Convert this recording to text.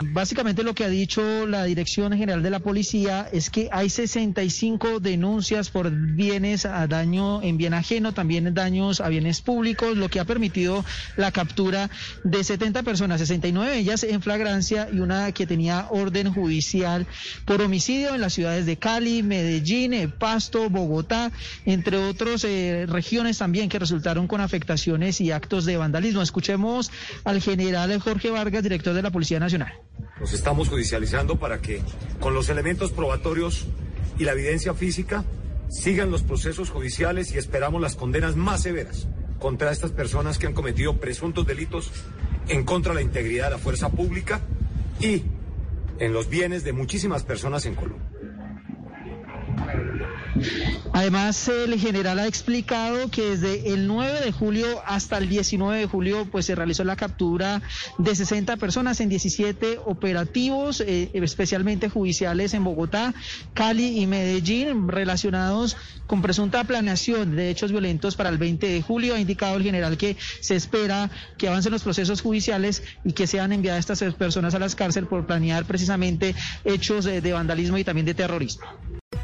Básicamente lo que ha dicho la Dirección General de la Policía es que hay 65 denuncias por bienes a daño en bien ajeno, también daños a bienes públicos, lo que ha permitido la captura de 70 personas, 69 ellas en flagrancia y una que tenía orden judicial por homicidio en las ciudades de Cali, Medellín, Pasto, Bogotá, entre otras eh, regiones también que resultaron con afectaciones y actos de vandalismo. Escuchemos al general Jorge Vargas, director de la Policía Nacional. Nos estamos judicializando para que con los elementos probatorios y la evidencia física sigan los procesos judiciales y esperamos las condenas más severas contra estas personas que han cometido presuntos delitos en contra de la integridad de la fuerza pública y en los bienes de muchísimas personas en Colombia. Además, el general ha explicado que desde el 9 de julio hasta el 19 de julio, pues se realizó la captura de 60 personas en 17 operativos, eh, especialmente judiciales en Bogotá, Cali y Medellín, relacionados con presunta planeación de hechos violentos para el 20 de julio. Ha indicado el general que se espera que avancen los procesos judiciales y que sean enviadas estas personas a las cárceles por planear precisamente hechos de, de vandalismo y también de terrorismo.